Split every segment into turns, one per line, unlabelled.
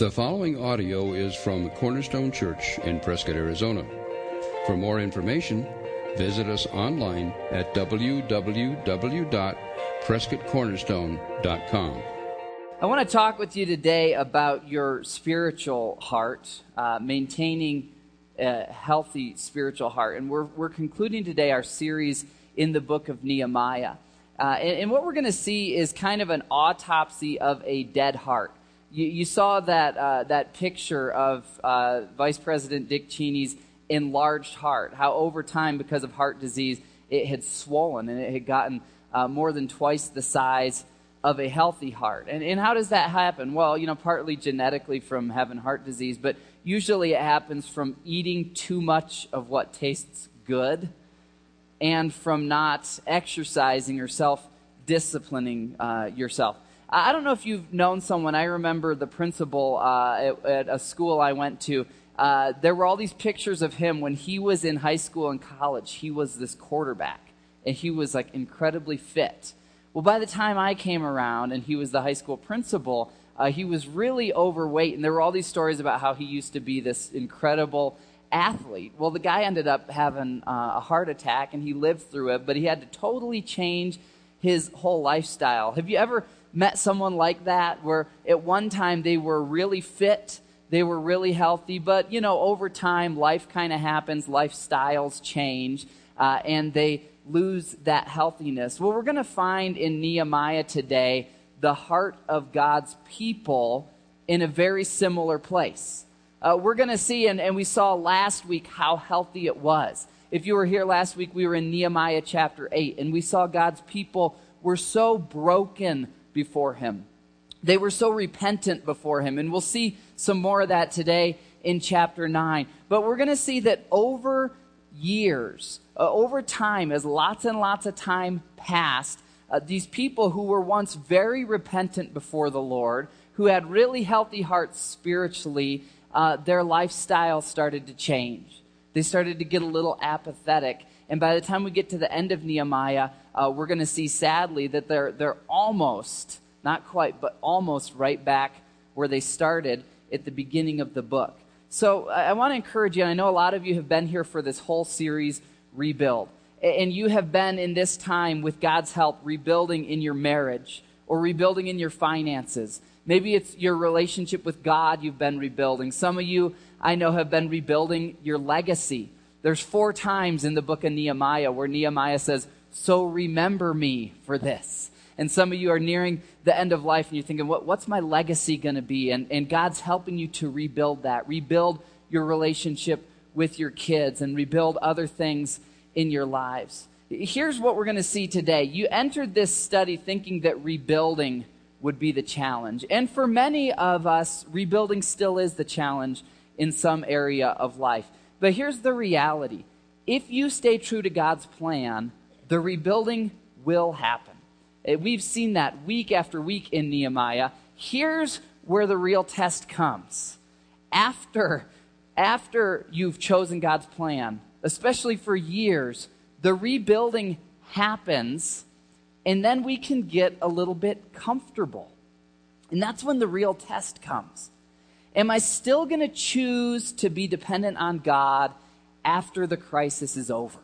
The following audio is from Cornerstone Church in Prescott, Arizona. For more information, visit us online at www.prescottcornerstone.com.
I want to talk with you today about your spiritual heart, uh, maintaining a healthy spiritual heart. And we're, we're concluding today our series in the book of Nehemiah. Uh, and, and what we're going to see is kind of an autopsy of a dead heart. You, you saw that, uh, that picture of uh, Vice President Dick Cheney's enlarged heart, how over time, because of heart disease, it had swollen and it had gotten uh, more than twice the size of a healthy heart. And, and how does that happen? Well, you know, partly genetically from having heart disease, but usually it happens from eating too much of what tastes good and from not exercising or self disciplining uh, yourself. I don't know if you've known someone. I remember the principal uh, at, at, a school I went to. Uh, there were all these pictures of him when he was in high school and college. He was this quarterback, and he was like incredibly fit. Well, by the time I came around and he was the high school principal, uh, he was really overweight, and there were all these stories about how he used to be this incredible athlete. Well, the guy ended up having uh, a heart attack, and he lived through it, but he had to totally change his whole lifestyle. Have you ever met someone like that where at one time they were really fit, they were really healthy, but you know, over time life kind of happens, lifestyles change, uh, and they lose that healthiness. Well, we're going to find in Nehemiah today the heart of God's people in a very similar place. Uh, we're going to see, and, and we saw last week how healthy it was. If you were here last week, we were in Nehemiah chapter 8, and we saw God's people were so broken before him. They were so repentant before him. And we'll see some more of that today in chapter 9. But we're going to see that over years, uh, over time, as lots and lots of time passed, uh, these people who were once very repentant before the Lord, who had really healthy hearts spiritually, uh, their lifestyle started to change. They started to get a little apathetic. And by the time we get to the end of Nehemiah, uh, we're going to see sadly that they're, they're almost, not quite, but almost right back where they started at the beginning of the book. So I want to encourage you, and I know a lot of you have been here for this whole series, Rebuild. And you have been in this time, with God's help, rebuilding in your marriage or rebuilding in your finances. Maybe it's your relationship with God you've been rebuilding. Some of you, I know, have been rebuilding your legacy. There's four times in the book of Nehemiah where Nehemiah says, so remember me for this. And some of you are nearing the end of life and you're thinking, what, what's my legacy going to be? And, and God's helping you to rebuild that, rebuild your relationship with your kids, and rebuild other things in your lives. Here's what we're going to see today. You entered this study thinking that rebuilding would be the challenge. And for many of us, rebuilding still is the challenge in some area of life. But here's the reality if you stay true to God's plan, the rebuilding will happen. Eh, we've seen that week after week in Nehemiah. Here's where the real test comes. After, after you've chosen God's plan, especially for years, the rebuilding happens, and then we can get a little bit comfortable. And that's when the real test comes. Am I still going to choose to be dependent on God after the crisis is over?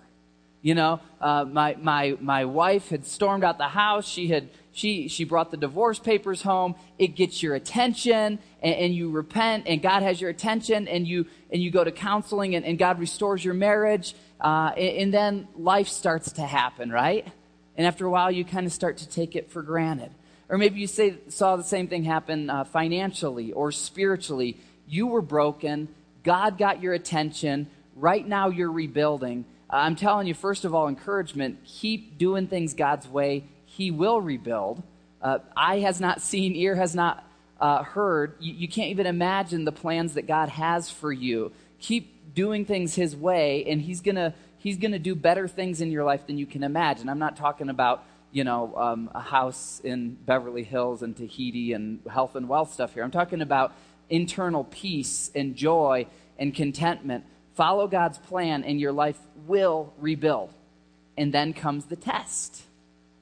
You know, uh, my, my, my wife had stormed out the house. She had, she, she brought the divorce papers home. It gets your attention and, and you repent and God has your attention and you, and you go to counseling and, and God restores your marriage. Uh, and, and then life starts to happen, right? And after a while, you kind of start to take it for granted. Or maybe you say, saw the same thing happen uh, financially or spiritually. You were broken. God got your attention. Right now, you're rebuilding I'm telling you, first of all, encouragement keep doing things God's way. He will rebuild. Uh, eye has not seen, ear has not uh, heard. You, you can't even imagine the plans that God has for you. Keep doing things His way, and He's going to He's going to do better things in your life than you can imagine. I'm not talking about, you know, um, a house in Beverly Hills and Tahiti and health and wealth stuff here. I'm talking about internal peace and joy and contentment Follow God's plan, and your life will rebuild. And then comes the test.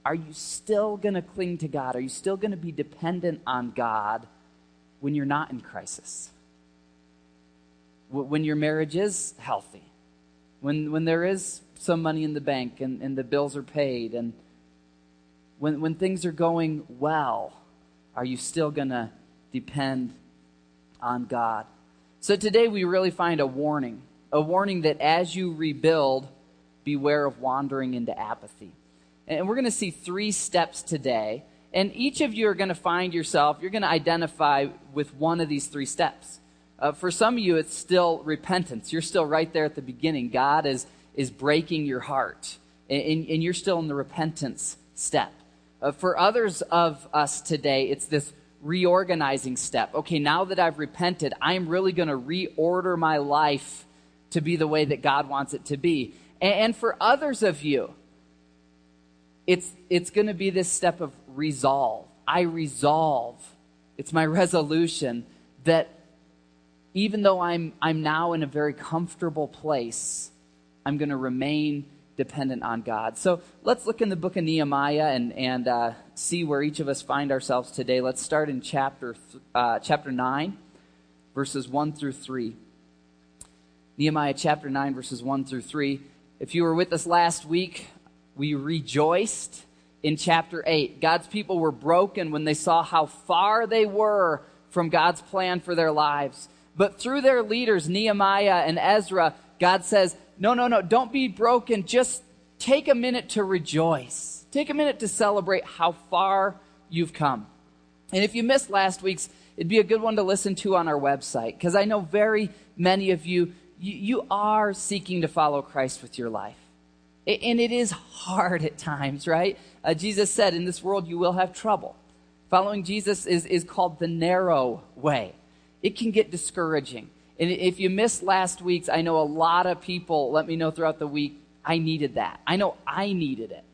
Are you still going to cling to God? Are you still going to be dependent on God when you're not in crisis, when your marriage is healthy, when, when there is some money in the bank and, and the bills are paid, and when, when things are going well, are you still going to depend on God? So today we really find a warning a warning that as you rebuild, beware of wandering into apathy. And we're going to see three steps today. And each of you are going to find yourself, you're going to identify with one of these three steps. Uh, for some of you, it's still repentance. You're still right there at the beginning. God is, is breaking your heart, and, and you're still in the repentance step. Uh, for others of us today, it's this reorganizing step. Okay, now that I've repented, I'm really going to reorder my life to be the way that God wants it to be. And, and for others of you, it's, it's going to be this step of resolve. I resolve. It's my resolution that even though I'm, I'm now in a very comfortable place, I'm going to remain dependent on God. So let's look in the book of Nehemiah and, and uh, see where each of us find ourselves today. Let's start in chapter, uh, chapter 9, verses 1 through 3. Nehemiah chapter 9, verses 1 through 3. If you were with us last week, we rejoiced in chapter 8. God's people were broken when they saw how far they were from God's plan for their lives. But through their leaders, Nehemiah and Ezra, God says, No, no, no, don't be broken. Just take a minute to rejoice. Take a minute to celebrate how far you've come. And if you missed last week's, it'd be a good one to listen to on our website because I know very many of you, you, you are seeking to follow Christ with your life. And it is hard at times, right? Uh, Jesus said, In this world you will have trouble. Following Jesus is, is called the narrow way it can get discouraging. And if you missed last week's, I know a lot of people let me know throughout the week, I needed that. I know I needed it.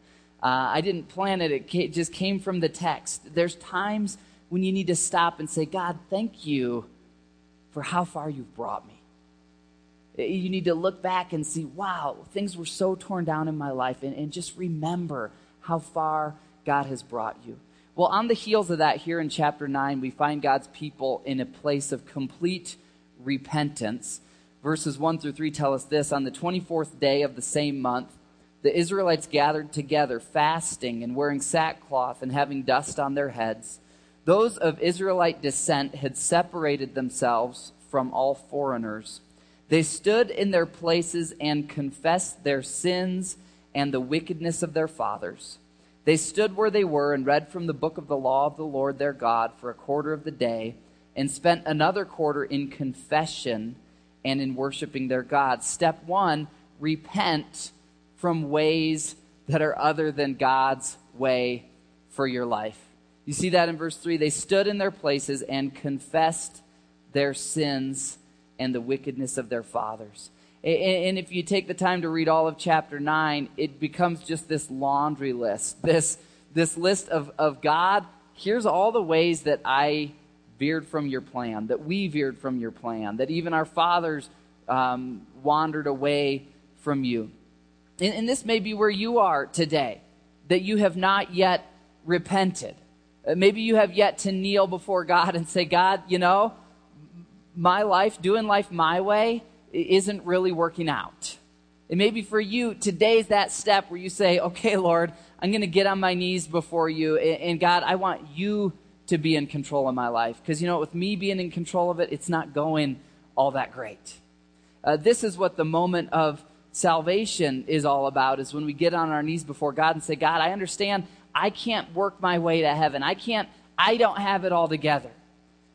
Uh, I didn't plan it, it just came from the text. There's times when you need to stop and say, God, thank you for how far you've brought me. You need to look back and see, wow, things were so torn down in my life, and, and just remember how far God has brought you. Well, on the heels of that, here in chapter 9, we find God's people in a place of complete repentance. Verses 1 through 3 tell us this On the 24th day of the same month, the Israelites gathered together, fasting and wearing sackcloth and having dust on their heads. Those of Israelite descent had separated themselves from all foreigners. They stood in their places and confessed their sins and the wickedness of their fathers. They stood where they were and read from the book of the law of the Lord their God for a quarter of the day, and spent another quarter in confession and in worshiping their God. Step one repent from ways that are other than God's way for your life. You see that in verse 3. They stood in their places and confessed their sins and the wickedness of their fathers. And if you take the time to read all of chapter 9, it becomes just this laundry list, this, this list of, of God, here's all the ways that I veered from your plan, that we veered from your plan, that even our fathers um, wandered away from you. And, and this may be where you are today, that you have not yet repented. Uh, maybe you have yet to kneel before God and say, God, you know, my life, doing life my way, isn't really working out. And maybe for you, today's that step where you say, okay, Lord, I'm going to get on my knees before you. And God, I want you to be in control of my life. Because, you know, with me being in control of it, it's not going all that great. Uh, this is what the moment of salvation is all about, is when we get on our knees before God and say, God, I understand I can't work my way to heaven. I can't, I don't have it all together.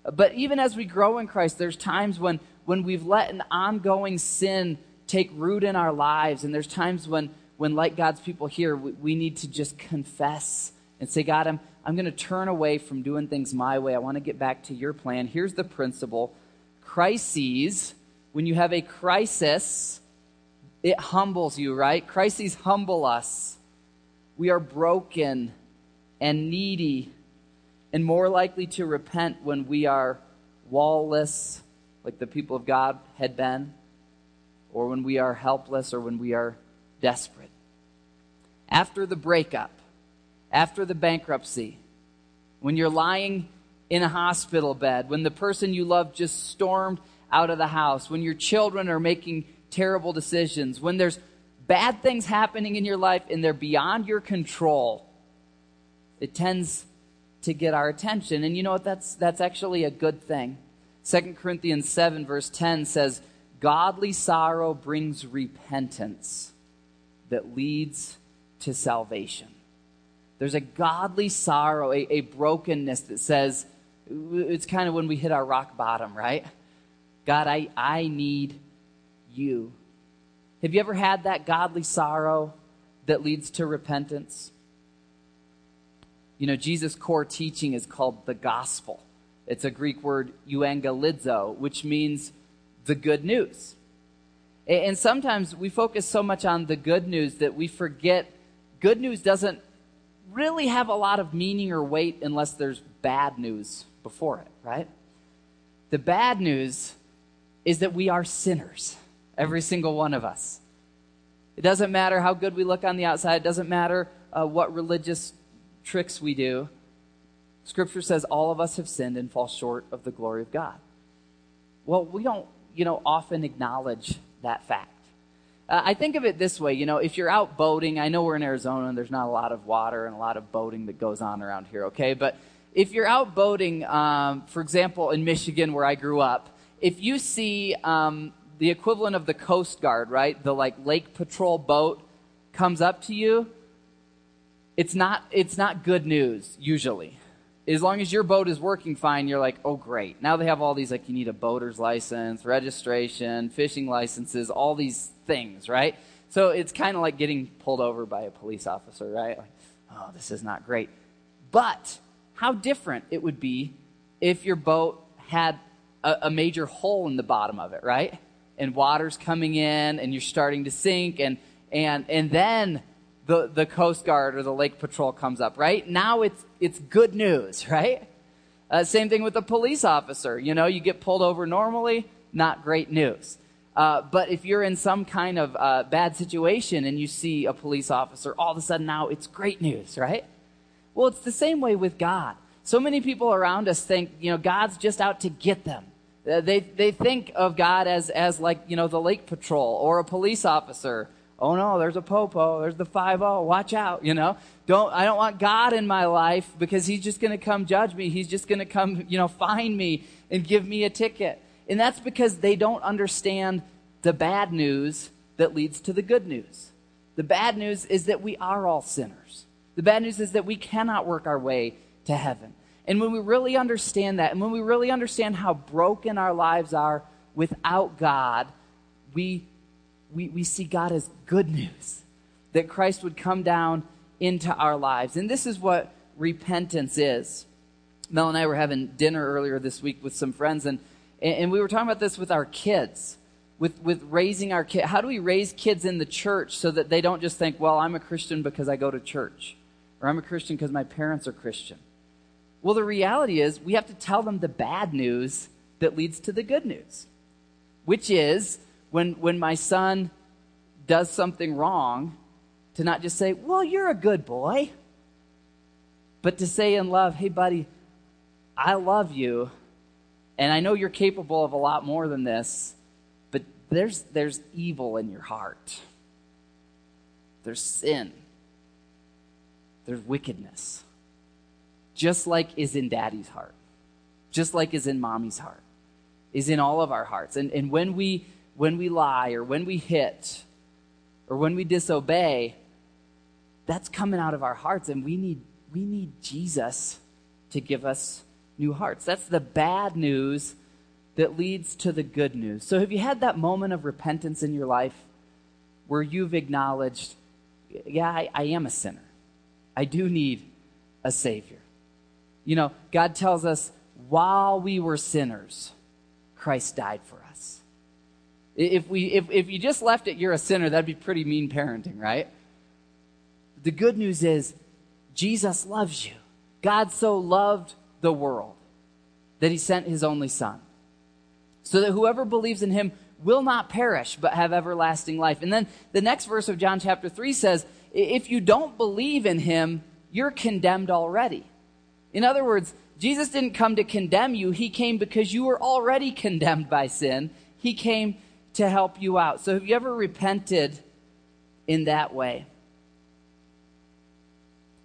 But even as we grow in Christ, there's times when when we've let an ongoing sin take root in our lives. And there's times when, when like God's people here, we, we need to just confess and say, God, I'm, I'm going to turn away from doing things my way. I want to get back to your plan. Here's the principle crises, when you have a crisis, it humbles you, right? Crises humble us. We are broken and needy and more likely to repent when we are wallless like the people of God had been, or when we are helpless or when we are desperate. After the breakup, after the bankruptcy, when you're lying in a hospital bed, when the person you love just stormed out of the house, when your children are making terrible decisions, when there's bad things happening in your life and they're beyond your control, it tends to get our attention. And you know what? That's, that's actually a good thing. 2 Corinthians 7, verse 10 says, Godly sorrow brings repentance that leads to salvation. There's a godly sorrow, a, a brokenness that says, it's kind of when we hit our rock bottom, right? God, I, I need you. Have you ever had that godly sorrow that leads to repentance? You know, Jesus' core teaching is called the gospel. It's a Greek word, euangelizo, which means the good news. And sometimes we focus so much on the good news that we forget good news doesn't really have a lot of meaning or weight unless there's bad news before it, right? The bad news is that we are sinners, every single one of us. It doesn't matter how good we look on the outside, it doesn't matter uh, what religious tricks we do. Scripture says all of us have sinned and fall short of the glory of God. Well, we don't, you know, often acknowledge that fact. Uh, I think of it this way, you know, if you're out boating, I know we're in Arizona and there's not a lot of water and a lot of boating that goes on around here, okay? But if you're out boating, um, for example, in Michigan where I grew up, if you see um, the equivalent of the Coast Guard, right, the like Lake Patrol boat comes up to you, it's not it's not good news usually. As long as your boat is working fine, you're like, oh great. Now they have all these like you need a boater's license, registration, fishing licenses, all these things, right? So it's kind of like getting pulled over by a police officer, right? Like, oh, this is not great. But how different it would be if your boat had a, a major hole in the bottom of it, right? And water's coming in and you're starting to sink and and and then the, the Coast Guard or the Lake Patrol comes up, right? Now it's, it's good news, right? Uh, same thing with a police officer. You know, you get pulled over normally, not great news. Uh, but if you're in some kind of uh, bad situation and you see a police officer, all of a sudden now it's great news, right? Well, it's the same way with God. So many people around us think, you know, God's just out to get them. Uh, they, they think of God as, as like, you know, the lake patrol or a police officer. Oh no, there's a popo, there's the 5 watch out, you know. Don't, I don't want God in my life because he's just going to come judge me. He's just going to come, you know, find me and give me a ticket. And that's because they don't understand the bad news that leads to the good news. The bad news is that we are all sinners. The bad news is that we cannot work our way to heaven. And when we really understand that, and when we really understand how broken our lives are without God, we, we, we see God as good news. That Christ would come down into our lives. And this is what repentance is. Mel and I were having dinner earlier this week with some friends, and and we were talking about this with our kids, with, with raising our kids. How do we raise kids in the church so that they don't just think, well, I'm a Christian because I go to church, or I'm a Christian because my parents are Christian? Well, the reality is we have to tell them the bad news that leads to the good news, which is when, when my son does something wrong, to not just say, well, you're a good boy, but to say in love, hey, buddy, I love you and I know you're capable of a lot more than this, but there's, there's evil in your heart. There's sin. There's wickedness. Just like is in daddy's heart. Just like is in mommy's heart. Is in all of our hearts. And, and when we when we lie or when we hit or when we disobey, that's coming out of our hearts. And we need we need Jesus to give us new hearts. That's the bad news that leads to the good news. So, have you had that moment of repentance in your life where you've acknowledged, yeah, I, I am a sinner? I do need a Savior. You know, God tells us while we were sinners, Christ died for us. If, we, if, if you just left it, you're a sinner, that'd be pretty mean parenting, right? The good news is Jesus loves you. God so loved the world that he sent his only son so that whoever believes in him will not perish but have everlasting life. And then the next verse of John chapter 3 says, if you don't believe in him, you're condemned already. In other words, Jesus didn't come to condemn you. He came because you were already condemned by sin. He came to help you out. So have you ever repented in that way?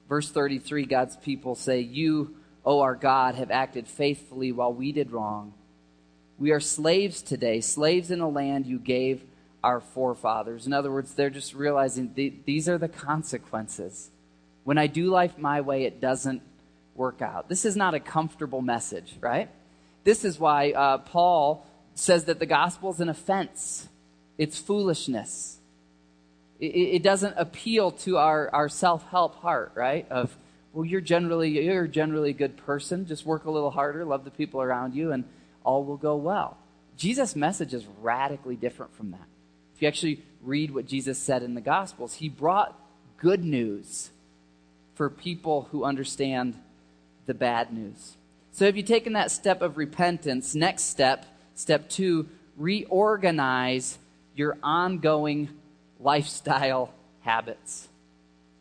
Verse 33, God's people say, You, O our God, have acted faithfully while we did wrong. We are slaves today, slaves in a land you gave our forefathers. In other words, they're just realizing these are the consequences. When I do life my way, it doesn't work out. This is not a comfortable message, right? This is why uh, Paul says that the gospel is an offense, it's foolishness. It, it doesn't appeal to our, our self help heart, right? Of, well, you're generally, you're generally a good person. Just work a little harder, love the people around you, and all will go well. Jesus' message is radically different from that. If you actually read what Jesus said in the Gospels, he brought good news for people who understand the bad news. So, have you taken that step of repentance? Next step, step two, reorganize your ongoing lifestyle habits.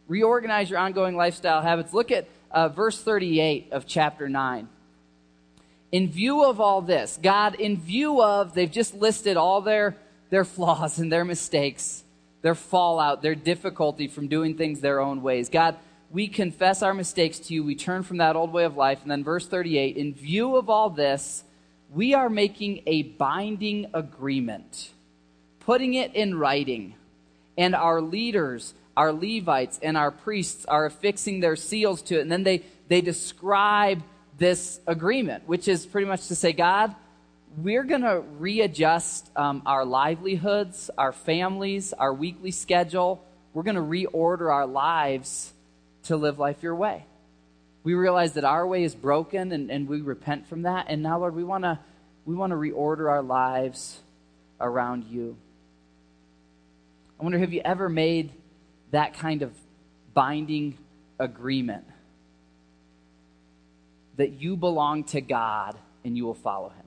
Reorganize your ongoing lifestyle habits. Look at uh, verse 38 of chapter 9. In view of all this, God, in view of, they've just listed all their their flaws and their mistakes, their fallout, their difficulty from doing things their own ways. God, we confess our mistakes to you. We turn from that old way of life. And then, verse 38 in view of all this, we are making a binding agreement, putting it in writing. And our leaders, our Levites, and our priests are affixing their seals to it. And then they, they describe this agreement, which is pretty much to say, God, we're going to readjust um, our livelihoods, our families, our weekly schedule. We're going to reorder our lives to live life your way. We realize that our way is broken and, and we repent from that. And now, Lord, we want to we want to reorder our lives around you. I wonder, have you ever made that kind of binding agreement that you belong to God and you will follow Him?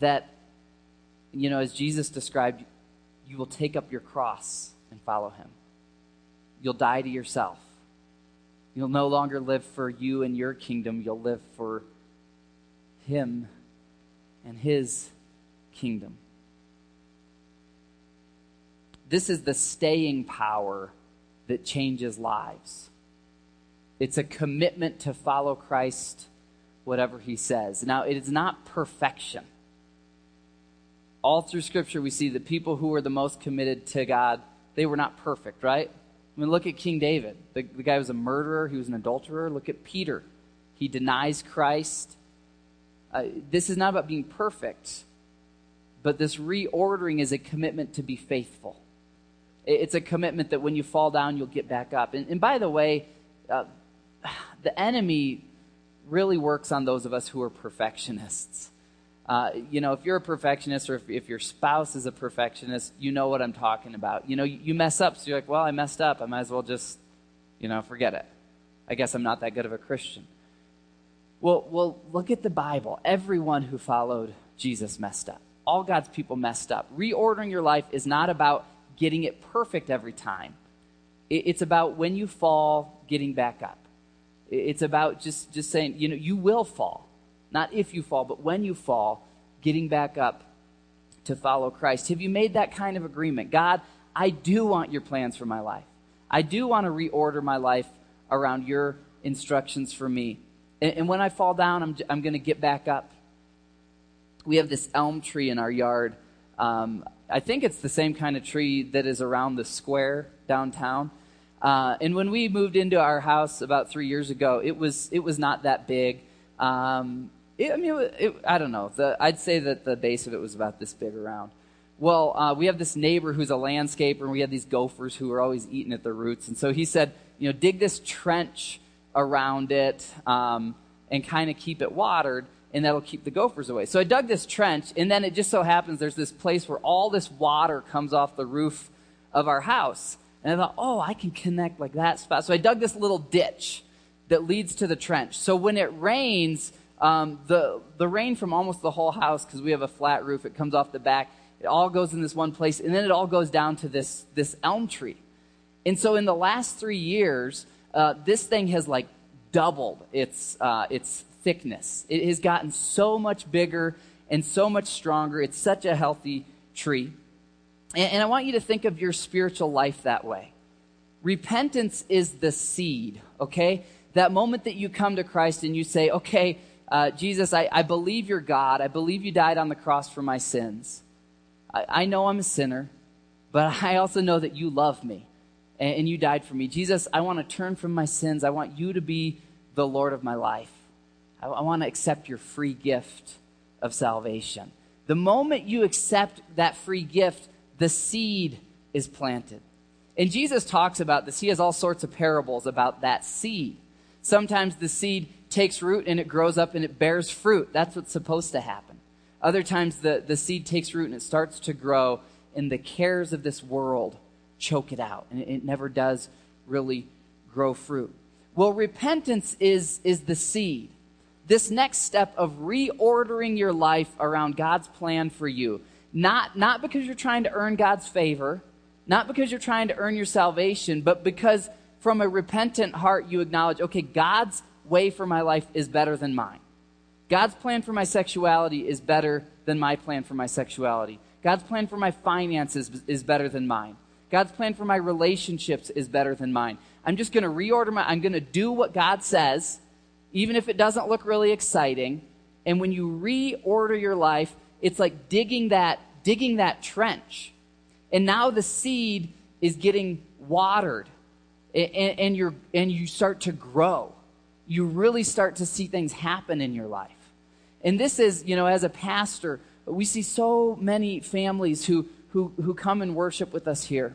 that, you know, as Jesus described, you will take up your cross and follow him. You'll die to yourself. You'll no longer live for you and your kingdom. You'll live for him and his kingdom. This is the staying power that changes lives. It's a commitment to follow Christ, whatever he says. Now, it is not perfection all through Scripture, we see that people who were the most committed to God, they were not perfect, right? I mean, look at King David. The, the guy was a murderer, he was an adulterer. Look at Peter. He denies Christ. Uh, this is not about being perfect, but this reordering is a commitment to be faithful. It's a commitment that when you fall down, you'll get back up. And, and by the way, uh, the enemy really works on those of us who are perfectionists. Uh, you know, if you're a perfectionist or if, if, your spouse is a perfectionist, you know what I'm talking about. You know, you, you mess up, so you're like, well, I messed up. I might as well just, you know, forget it. I guess I'm not that good of a Christian. Well, well, look at the Bible. Everyone who followed Jesus messed up. All God's people messed up. Reordering your life is not about getting it perfect every time. It's about when you fall, getting back up. It's about just, just saying, you know, you will fall. Not if you fall, but when you fall, getting back up to follow Christ. Have you made that kind of agreement? God, I do want your plans for my life. I do want to reorder my life around your instructions for me. And, and when I fall down, I'm, I'm going to get back up. We have this elm tree in our yard. Um, I think it's the same kind of tree that is around the square downtown. Uh, and when we moved into our house about three years ago, it was it was not that big. Um, it, I mean, it, I don't know. The, I'd say that the base of it was about this big around. Well, uh, we have this neighbor who's a landscaper, and we had these gophers who were always eating at the roots. And so he said, you know, dig this trench around it um, and kind of keep it watered, and that'll keep the gophers away. So I dug this trench, and then it just so happens there's this place where all this water comes off the roof of our house. And I thought, oh, I can connect like that spot. So I dug this little ditch that leads to the trench. So when it rains, um, the, the rain from almost the whole house, because we have a flat roof, it comes off the back. It all goes in this one place, and then it all goes down to this, this elm tree. And so in the last three years, uh, this thing has like doubled its, uh, its thickness. It has gotten so much bigger and so much stronger. It's such a healthy tree. And, and I want you to think of your spiritual life that way. Repentance is the seed, okay? That moment that you come to Christ and you say, okay, uh, Jesus, I, I, believe you're God. I believe you died on the cross for my sins. I, I know I'm a sinner, but I also know that you love me and, and you died for me. Jesus, I want to turn from my sins. I want you to be the Lord of my life. I, I want to accept your free gift of salvation. The moment you accept that free gift, the seed is planted. And Jesus talks about this. He has all sorts of parables about that seed. Sometimes the seed takes root and it grows up and it bears fruit. That's what's supposed to happen. Other times the, the seed takes root and it starts to grow, and the cares of this world choke it out, and it, it never does really grow fruit. Well, repentance is, is the seed. This next step of reordering your life around God's plan for you. Not, not because you're trying to earn God's favor, not because you're trying to earn your salvation, but because from a repentant heart you acknowledge, okay, God's way for my life is better than mine. God's plan for my sexuality is better than my plan for my sexuality. God's plan for my finances is better than mine. God's plan for my relationships is better than mine. I'm just going to reorder my, I'm going to do what God says, even if it doesn't look really exciting. And when you reorder your life, it's like digging that, digging that trench. And now the seed is getting watered and, and, you're, and you start to grow you really start to see things happen in your life. And this is, you know, as a pastor, we see so many families who, who, who come and worship with us here.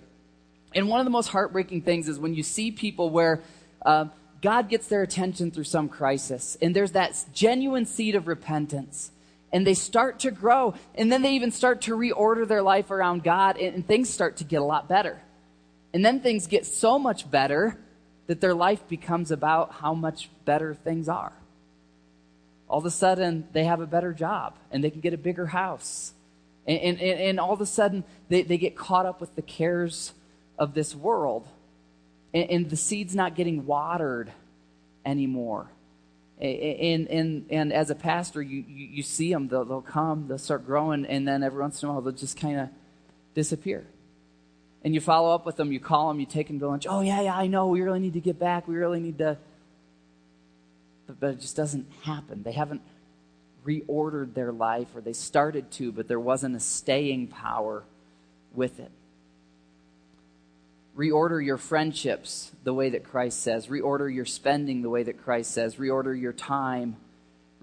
And one of the most heartbreaking things is when you see people where uh, God gets their attention through some crisis, and there's that genuine seed of repentance, and they start to grow, and then they even start to reorder their life around God, and, and things start to get a lot better. And then things get so much better that their life becomes about how much better things are. All of a sudden, they have a better job and they can get a bigger house. And, and, and all of a sudden, they, they get caught up with the cares of this world. And, and the seed's not getting watered anymore. And, and, and as a pastor, you, you, you see them, they'll, they'll come, they'll start growing, and then every once in a while, they'll just kind of disappear and you follow up with them, you call them, you take them to lunch. Oh, yeah, yeah, I know. We really need to get back. We really need to. But, but it just doesn't happen. They haven't reordered their life, or they started to, but there wasn't a staying power with it. Reorder your friendships the way that Christ says. Reorder your spending the way that Christ says. Reorder your time.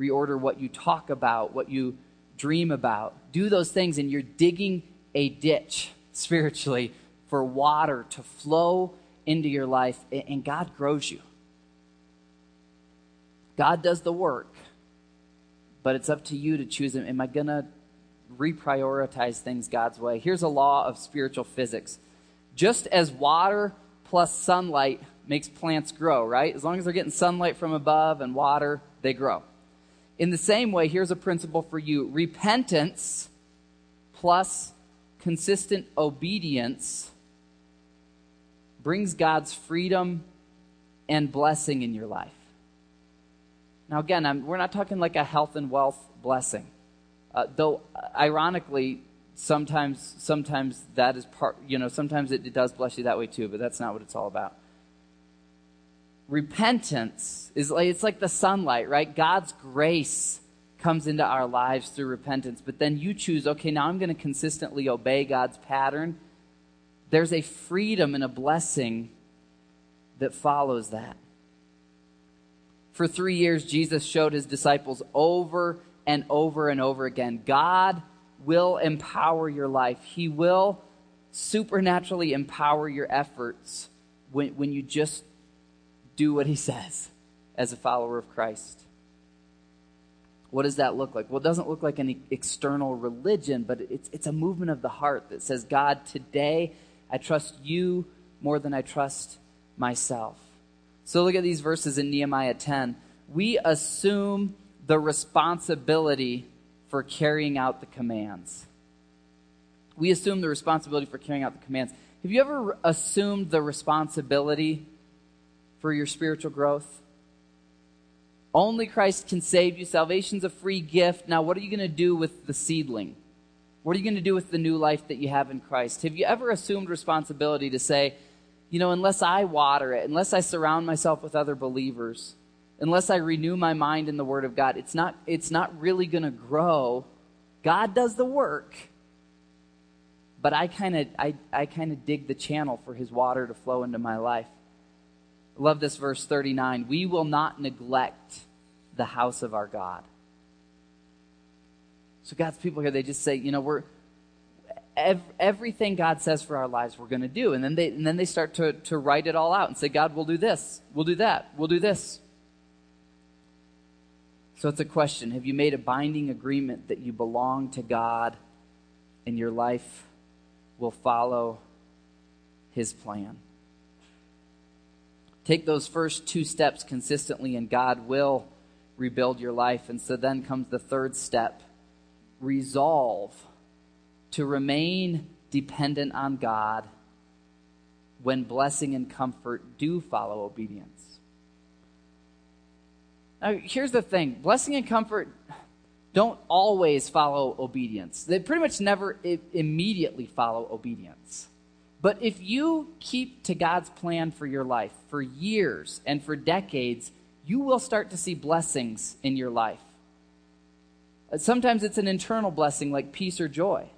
Reorder what you talk about, what you dream about. Do those things, and you're digging a ditch spiritually for water to flow into your life, and God grows you. God does the work, but it's up to you to choose. Am I going to reprioritize things God's way? Here's a law of spiritual physics. Just as water plus sunlight makes plants grow, right? As long as they're getting sunlight from above and water, they grow. In the same way, here's a principle for you repentance plus consistent obedience brings God's freedom and blessing in your life. Now, again, I'm, we're not talking like a health and wealth blessing, uh, though, ironically, sometimes sometimes that is part. You know, sometimes it, it does bless you that way too, but that's not what it's all about. Repentance is like it's like the sunlight, right? God's grace comes into our lives through repentance, but then you choose, okay, now I'm going to consistently obey God's pattern there's a freedom and a blessing that follows that. For three years, Jesus showed his disciples over and over and over again God will empower your life, He will supernaturally empower your efforts when, when you just do what He says as a follower of Christ. What does that look like? Well, it doesn't look like an external religion, but it's, it's a movement of the heart that says, God, today I trust you more than I trust myself. So look at these verses in Nehemiah 10. We assume the responsibility for carrying out the commands. We assume the responsibility for carrying out the commands. Have you ever assumed the responsibility for your spiritual growth? Only Christ can save you. Salvation's a free gift. Now, what are you going to do with the seedling? What are you going to do with the new life that you have in Christ? Have you ever assumed responsibility to say, you know, unless I water it, unless I surround myself with other believers, unless I renew my mind in the Word of God, it's not, it's not really going to grow. God does the work, but I kind of I, I kind of dig the channel for His water to flow into my life. I love this verse 39. We will not neglect the house of our God. So God's people here, they just say, you know, we're ev- everything God says for our lives, we're going to do, and then they and then they start to to write it all out and say, God, we'll do this, we'll do that, we'll do this. So it's a question: Have you made a binding agreement that you belong to God, and your life will follow His plan? Take those first two steps consistently, and God will rebuild your life. And so then comes the third step resolve to remain dependent on God when blessing and comfort do follow obedience. Now, here's the thing blessing and comfort don't always follow obedience, they pretty much never immediately follow obedience. But if you keep to God's plan for your life for years and for decades, you will start to see blessings in your life. Sometimes it's an internal blessing like peace or joy.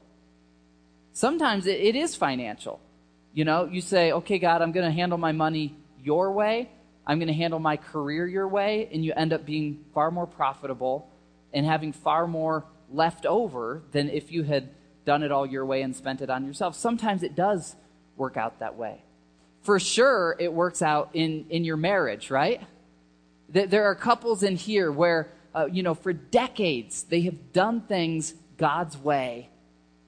Sometimes it, it is financial. You know, you say, okay, God, I'm going to handle my money your way. I'm going to handle my career your way. And you end up being far more profitable and having far more left over than if you had done it all your way and spent it on yourself. Sometimes it does work out that way. For sure, it works out in, in your marriage, right? There are couples in here where uh, you know, for decades, they have done things God's way,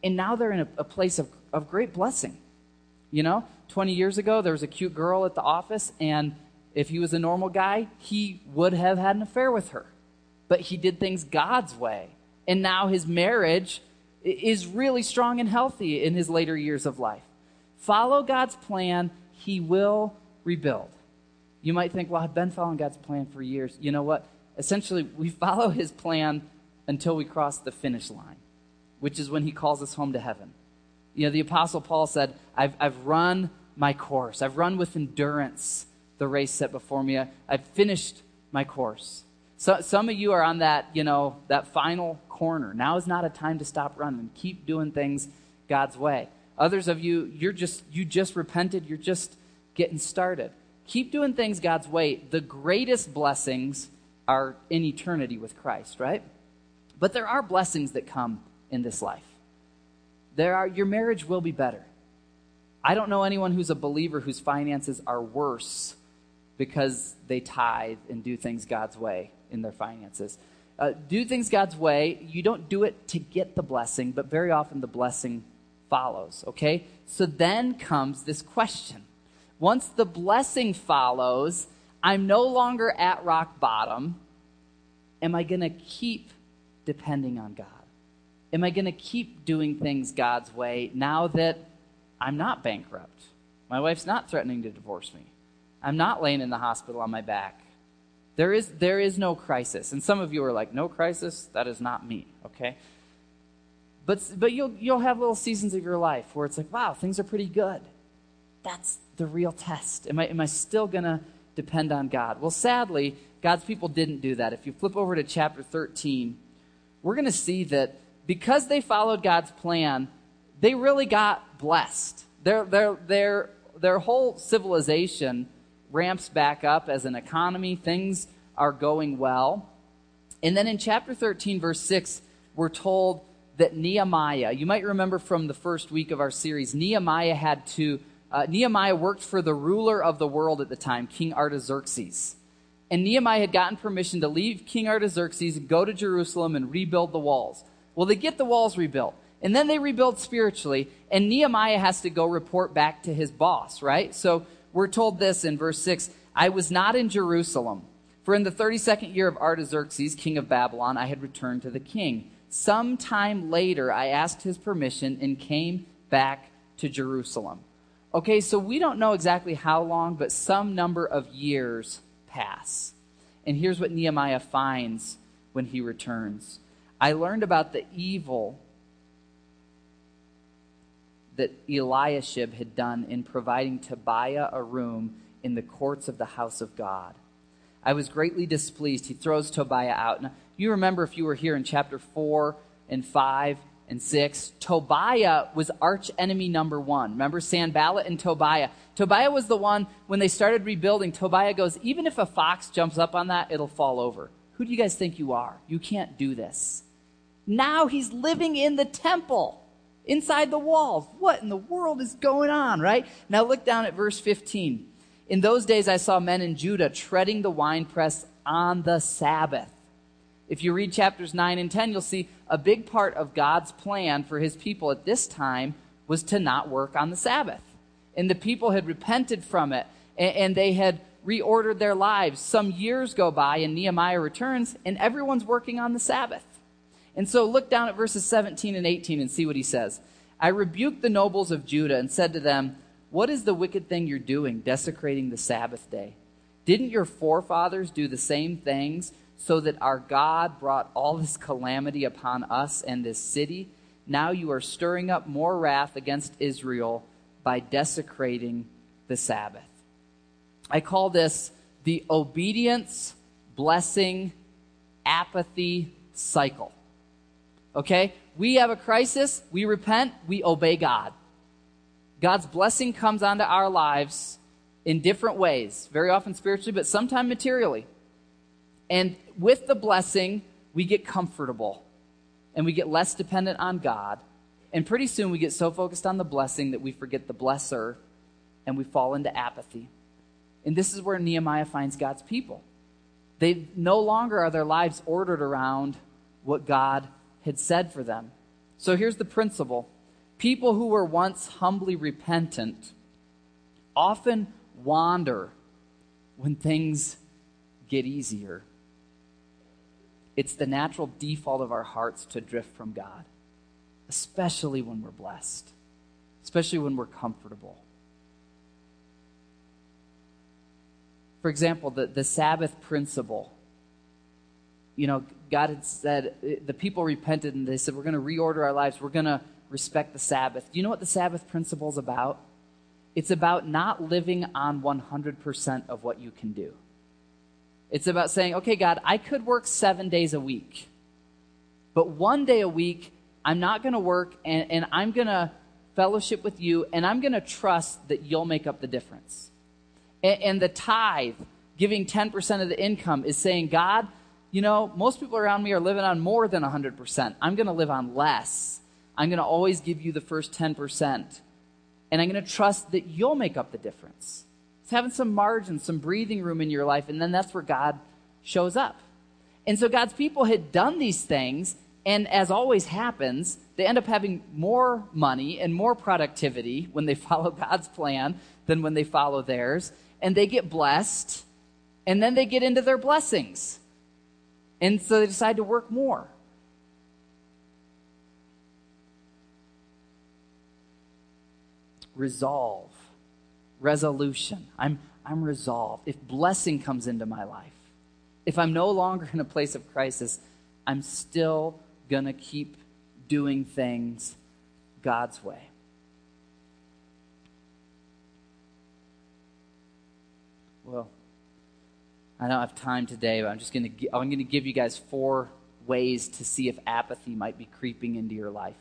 and now they're in a, a place of, of great blessing. You know, 20 years ago, there was a cute girl at the office, and if he was a normal guy, he would have had an affair with her. But he did things God's way. And now his marriage is really strong and healthy in his later years of life. Follow God's plan, he will rebuild. You might think, well, I've been following God's plan for years. You know what? Essentially, we follow his plan until we cross the finish line, which is when he calls us home to heaven. You know, the Apostle Paul said, I've, I've run my course, I've run with endurance the race set before me, I've finished my course. So, some of you are on that, you know, that final corner. Now is not a time to stop running. Keep doing things God's way. Others of you, you're just you just repented, you're just getting started. Keep doing things God's way. The greatest blessings are in eternity with Christ, right? But there are blessings that come in this life. There are your marriage will be better. I don't know anyone who's a believer whose finances are worse because they tithe and do things God's way in their finances. Uh, do things God's way. You don't do it to get the blessing, but very often the blessing follows, okay? So then comes this question. Once the blessing follows, I'm no longer at rock bottom. Am I going to keep depending on God? Am I going to keep doing things God's way now that I'm not bankrupt? My wife's not threatening to divorce me. I'm not laying in the hospital on my back. There is, there is no crisis. And some of you are like, no crisis? That is not me, okay? But, but you'll, you'll have little seasons of your life where it's like, wow, things are pretty good. That's the real test. Am I, am I still going to depend on God. Well, sadly, God's people didn't do that. If you flip over to chapter 13, we're going to see that because they followed God's plan, they really got blessed. Their, their, their, their whole civilization ramps back up as an economy. Things are going well. And then in chapter 13, verse 6, we're told that Nehemiah, you might remember from the first week of our series, Nehemiah had to uh, Nehemiah worked for the ruler of the world at the time, King Artaxerxes. And Nehemiah had gotten permission to leave King Artaxerxes, go to Jerusalem, and rebuild the walls. Well, they get the walls rebuilt. And then they rebuild spiritually, and Nehemiah has to go report back to his boss, right? So we're told this in verse 6 I was not in Jerusalem, for in the 32nd year of Artaxerxes, king of Babylon, I had returned to the king. Some time later, I asked his permission and came back to Jerusalem. Okay, so we don't know exactly how long, but some number of years pass. And here's what Nehemiah finds when he returns I learned about the evil that Eliashib had done in providing Tobiah a room in the courts of the house of God. I was greatly displeased. He throws Tobiah out. Now, you remember if you were here in chapter 4 and 5 and 6, Tobiah was arch enemy number one. Remember Sanballat and Tobiah? Tobiah was the one, when they started rebuilding, Tobiah goes, even if a fox jumps up on that, it'll fall over. Who do you guys think you are? You can't do this. Now he's living in the temple inside the walls. What in the world is going on, right? Now look down at verse 15. In those days I saw men in Judah treading the winepress on the Sabbath. If you read chapters 9 and 10, you'll see a big part of God's plan for his people at this time was to not work on the Sabbath. And the people had repented from it and they had reordered their lives. Some years go by and Nehemiah returns and everyone's working on the Sabbath. And so look down at verses 17 and 18 and see what he says. I rebuked the nobles of Judah and said to them, What is the wicked thing you're doing, desecrating the Sabbath day? Didn't your forefathers do the same things so that our God brought all this calamity upon us and this city? Now you are stirring up more wrath against Israel by desecrating the Sabbath. I call this the obedience, blessing, apathy cycle. Okay? We have a crisis, we repent, we obey God. God's blessing comes onto our lives in different ways, very often spiritually, but sometimes materially. And with the blessing, we get comfortable and we get less dependent on God. And pretty soon we get so focused on the blessing that we forget the blesser and we fall into apathy. And this is where Nehemiah finds God's people. They no longer are their lives ordered around what God had said for them. So here's the principle people who were once humbly repentant often wander when things get easier. It's the natural default of our hearts to drift from God, especially when we're blessed, especially when we're comfortable. For example, the, the Sabbath principle you know, God had said, the people repented and they said, we're going to reorder our lives. We're going to respect the Sabbath. Do you know what the Sabbath principle is about? It's about not living on 100% of what you can do. It's about saying, okay, God, I could work seven days a week, but one day a week, I'm not going to work and, and I'm going to fellowship with you and I'm going to trust that you'll make up the difference. And, and the tithe, giving 10% of the income, is saying, God, you know, most people around me are living on more than 100%. I'm going to live on less. I'm going to always give you the first 10%. And I'm going to trust that you'll make up the difference. It's having some margin, some breathing room in your life, and then that's where God shows up. And so God's people had done these things, and as always happens, they end up having more money and more productivity when they follow God's plan than when they follow theirs. And they get blessed, and then they get into their blessings. And so they decide to work more. Resolve, resolution. I'm, I'm resolved. If blessing comes into my life, if I'm no longer in a place of crisis, I'm still going to keep doing things God's way. Well, I don't have time today, but I'm just going to I'm going to give you guys four ways to see if apathy might be creeping into your life.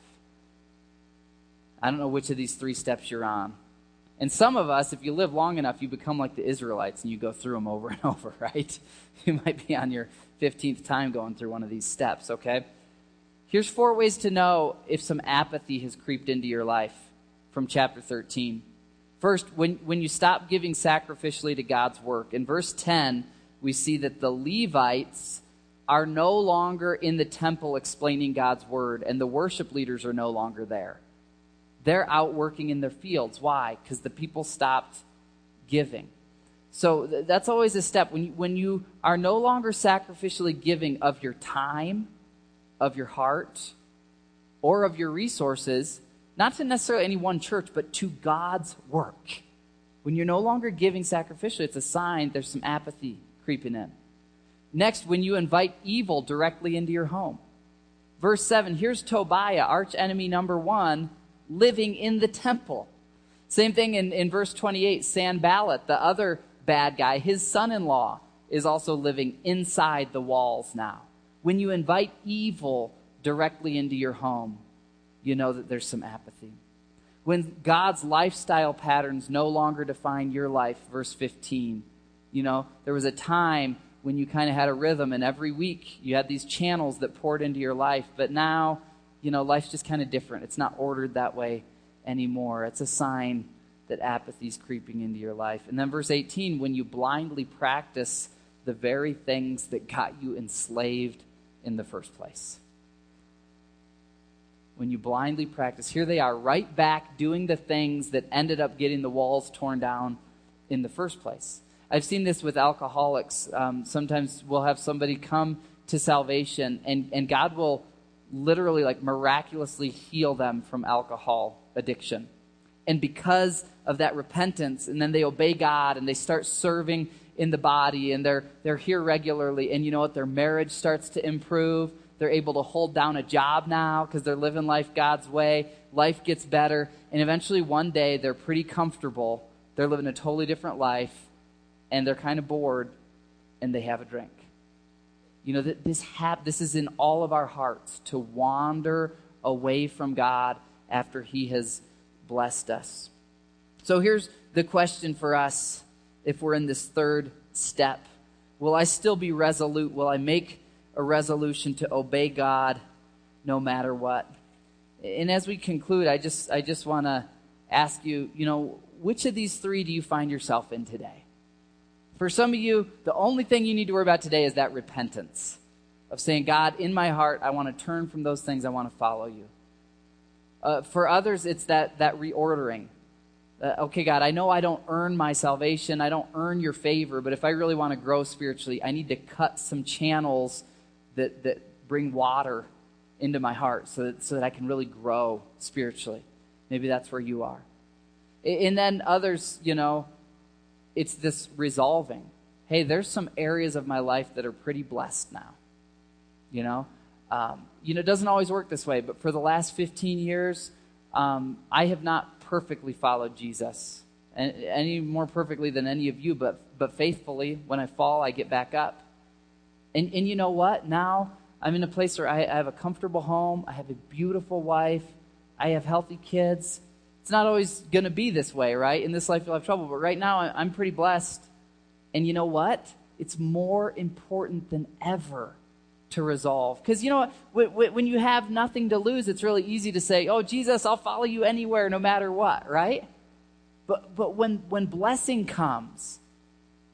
I don't know which of these three steps you're on. And some of us, if you live long enough, you become like the Israelites and you go through them over and over, right? You might be on your 15th time going through one of these steps, okay? Here's four ways to know if some apathy has creeped into your life from chapter 13. First, when, when you stop giving sacrificially to God's work. In verse 10, we see that the Levites are no longer in the temple explaining God's word, and the worship leaders are no longer there. They're out working in their fields. Why? Because the people stopped giving. So th- that's always a step. When you, when you are no longer sacrificially giving of your time, of your heart, or of your resources, not to necessarily any one church, but to God's work. When you're no longer giving sacrificially, it's a sign there's some apathy creeping in. Next, when you invite evil directly into your home. Verse 7 here's Tobiah, arch enemy number one, living in the temple. Same thing in, in verse 28, Sanballat, the other bad guy, his son in law, is also living inside the walls now. When you invite evil directly into your home, you know that there's some apathy. When God's lifestyle patterns no longer define your life, verse 15, you know, there was a time when you kind of had a rhythm and every week you had these channels that poured into your life, but now, you know, life's just kind of different. It's not ordered that way anymore. It's a sign that apathy's creeping into your life. And then verse 18, when you blindly practice the very things that got you enslaved in the first place when you blindly practice. Here they are, right back doing the things that ended up getting the walls torn down in the first place. I've seen this with alcoholics. Um, sometimes we'll have somebody come to salvation, and, and God will literally, like, miraculously heal them from alcohol addiction. And because of that repentance, and then they obey God and they start serving in the body, and they're, they're here regularly, and you know what? Their marriage starts to improve they're able to hold down a job now because they're living life God's way. Life gets better. And eventually, one day, they're pretty comfortable. They're living a totally different life. And they're kind of bored. And they have a drink. You know, that this, hap- this is in all of our hearts to wander away from God after He has blessed us. So here's the question for us if we're in this third step Will I still be resolute? Will I make a resolution to obey God no matter what. And as we conclude, I just I just want to ask you, you know, which of these three do you find yourself in today? For some of you, the only thing you need to worry about today is that repentance of saying, God, in my heart, I want to turn from those things. I want to follow you. Uh, for others, it's that, that reordering. Uh, okay, God, I know I don't earn my salvation. I don't earn your favor, but if I really want to grow spiritually, I need to cut some channels that, that bring water into my heart so that, so that I can really grow spiritually. Maybe that's where you are. And then others, you know, it's this resolving. Hey, there's some areas of my life that are pretty blessed now. You know, um, you know, it doesn't always work this way, but for the last 15 years, um, I have not perfectly followed Jesus, any more perfectly than any of you, but but faithfully. When I fall, I get back up. And, and you know what? Now I'm in a place where I, I have a comfortable home, I have a beautiful wife, I have healthy kids. It's not always going to be this way, right? In this life, you'll have trouble. But right now, I'm pretty blessed. And you know what? It's more important than ever to resolve. Because you know what? When you have nothing to lose, it's really easy to say, Oh, Jesus, I'll follow you anywhere, no matter what, right? But, but when, when blessing comes,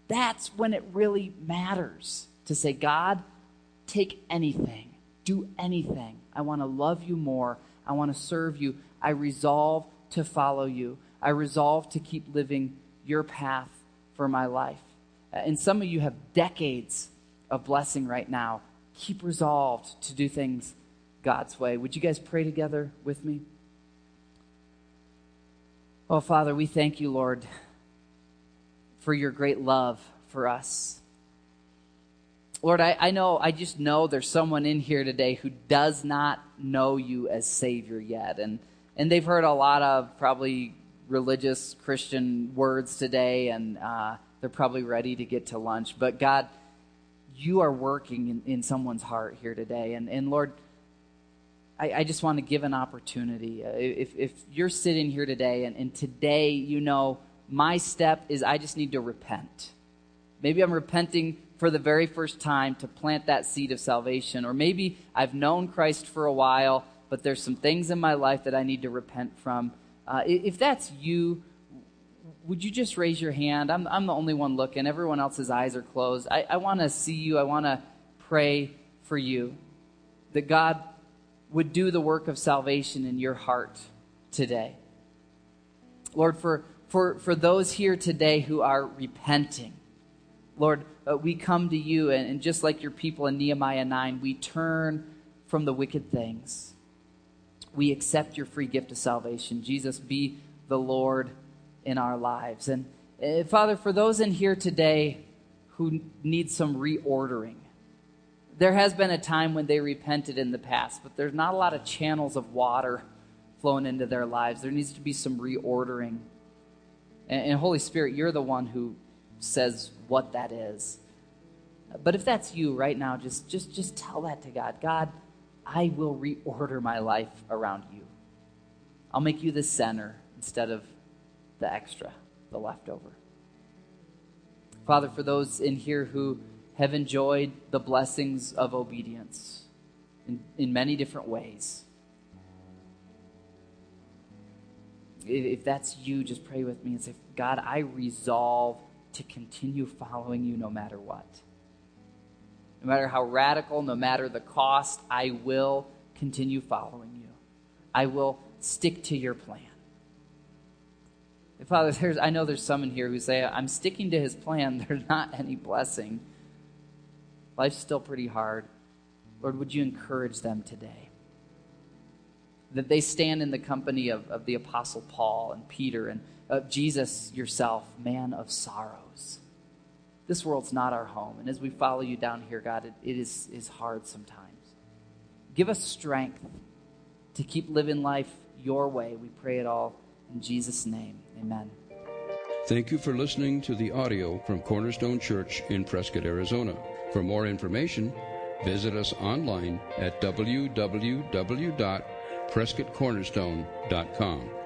that's when it really matters to say, God, take anything, do anything. I want to love you more. I want to serve you. I resolve to follow you. I resolve to keep living your path for my life. Uh, and some of you have decades of blessing right now. Keep resolved to do things God's way. Would you guys pray together with me? Oh, Father, we thank you, Lord, for your great love for us. Lord, I, I know, I just know there's someone in here today who does not know you as Savior yet. And, and they've heard a lot of probably religious Christian words today, and uh, they're probably ready to get to lunch. But God, you are working in, in someone's heart here today. And, and Lord, I, I just want to give an opportunity. Uh, if, if you're sitting here today, and, and today you know my step is I just need to repent. Maybe I'm repenting for the very first time to plant that seed of salvation. Or maybe I've known Christ for a while, but there's some things in my life that I need to repent from. Uh, if that's you, would you just raise your hand? I'm, I'm the only one looking. Everyone else's eyes are closed. I, I want to see you. I want to pray for you that God would do the work of salvation in your heart today. Lord, for, for, for those here today who are repenting, Lord, uh, we come to you, and, and just like your people in Nehemiah 9, we turn from the wicked things. We accept your free gift of salvation. Jesus, be the Lord in our lives. And uh, Father, for those in here today who need some reordering, there has been a time when they repented in the past, but there's not a lot of channels of water flowing into their lives. There needs to be some reordering. And, and Holy Spirit, you're the one who says what that is. But if that's you right now, just just just tell that to God. God, I will reorder my life around you. I'll make you the center instead of the extra, the leftover. Father, for those in here who have enjoyed the blessings of obedience in, in many different ways, if that's you, just pray with me and say, God, I resolve to continue following you no matter what. No matter how radical, no matter the cost, I will continue following you. I will stick to your plan. Father, there's, I know there's some in here who say, I'm sticking to his plan. There's not any blessing. Life's still pretty hard. Lord, would you encourage them today? That they stand in the company of, of the Apostle Paul and Peter and of Jesus yourself, man of sorrows. This world's not our home. And as we follow you down here, God, it, it is, is hard sometimes. Give us strength to keep living life your way. We pray it all in Jesus' name. Amen.
Thank you for listening to the audio from Cornerstone Church in Prescott, Arizona. For more information, visit us online at www.prescottcornerstone.com.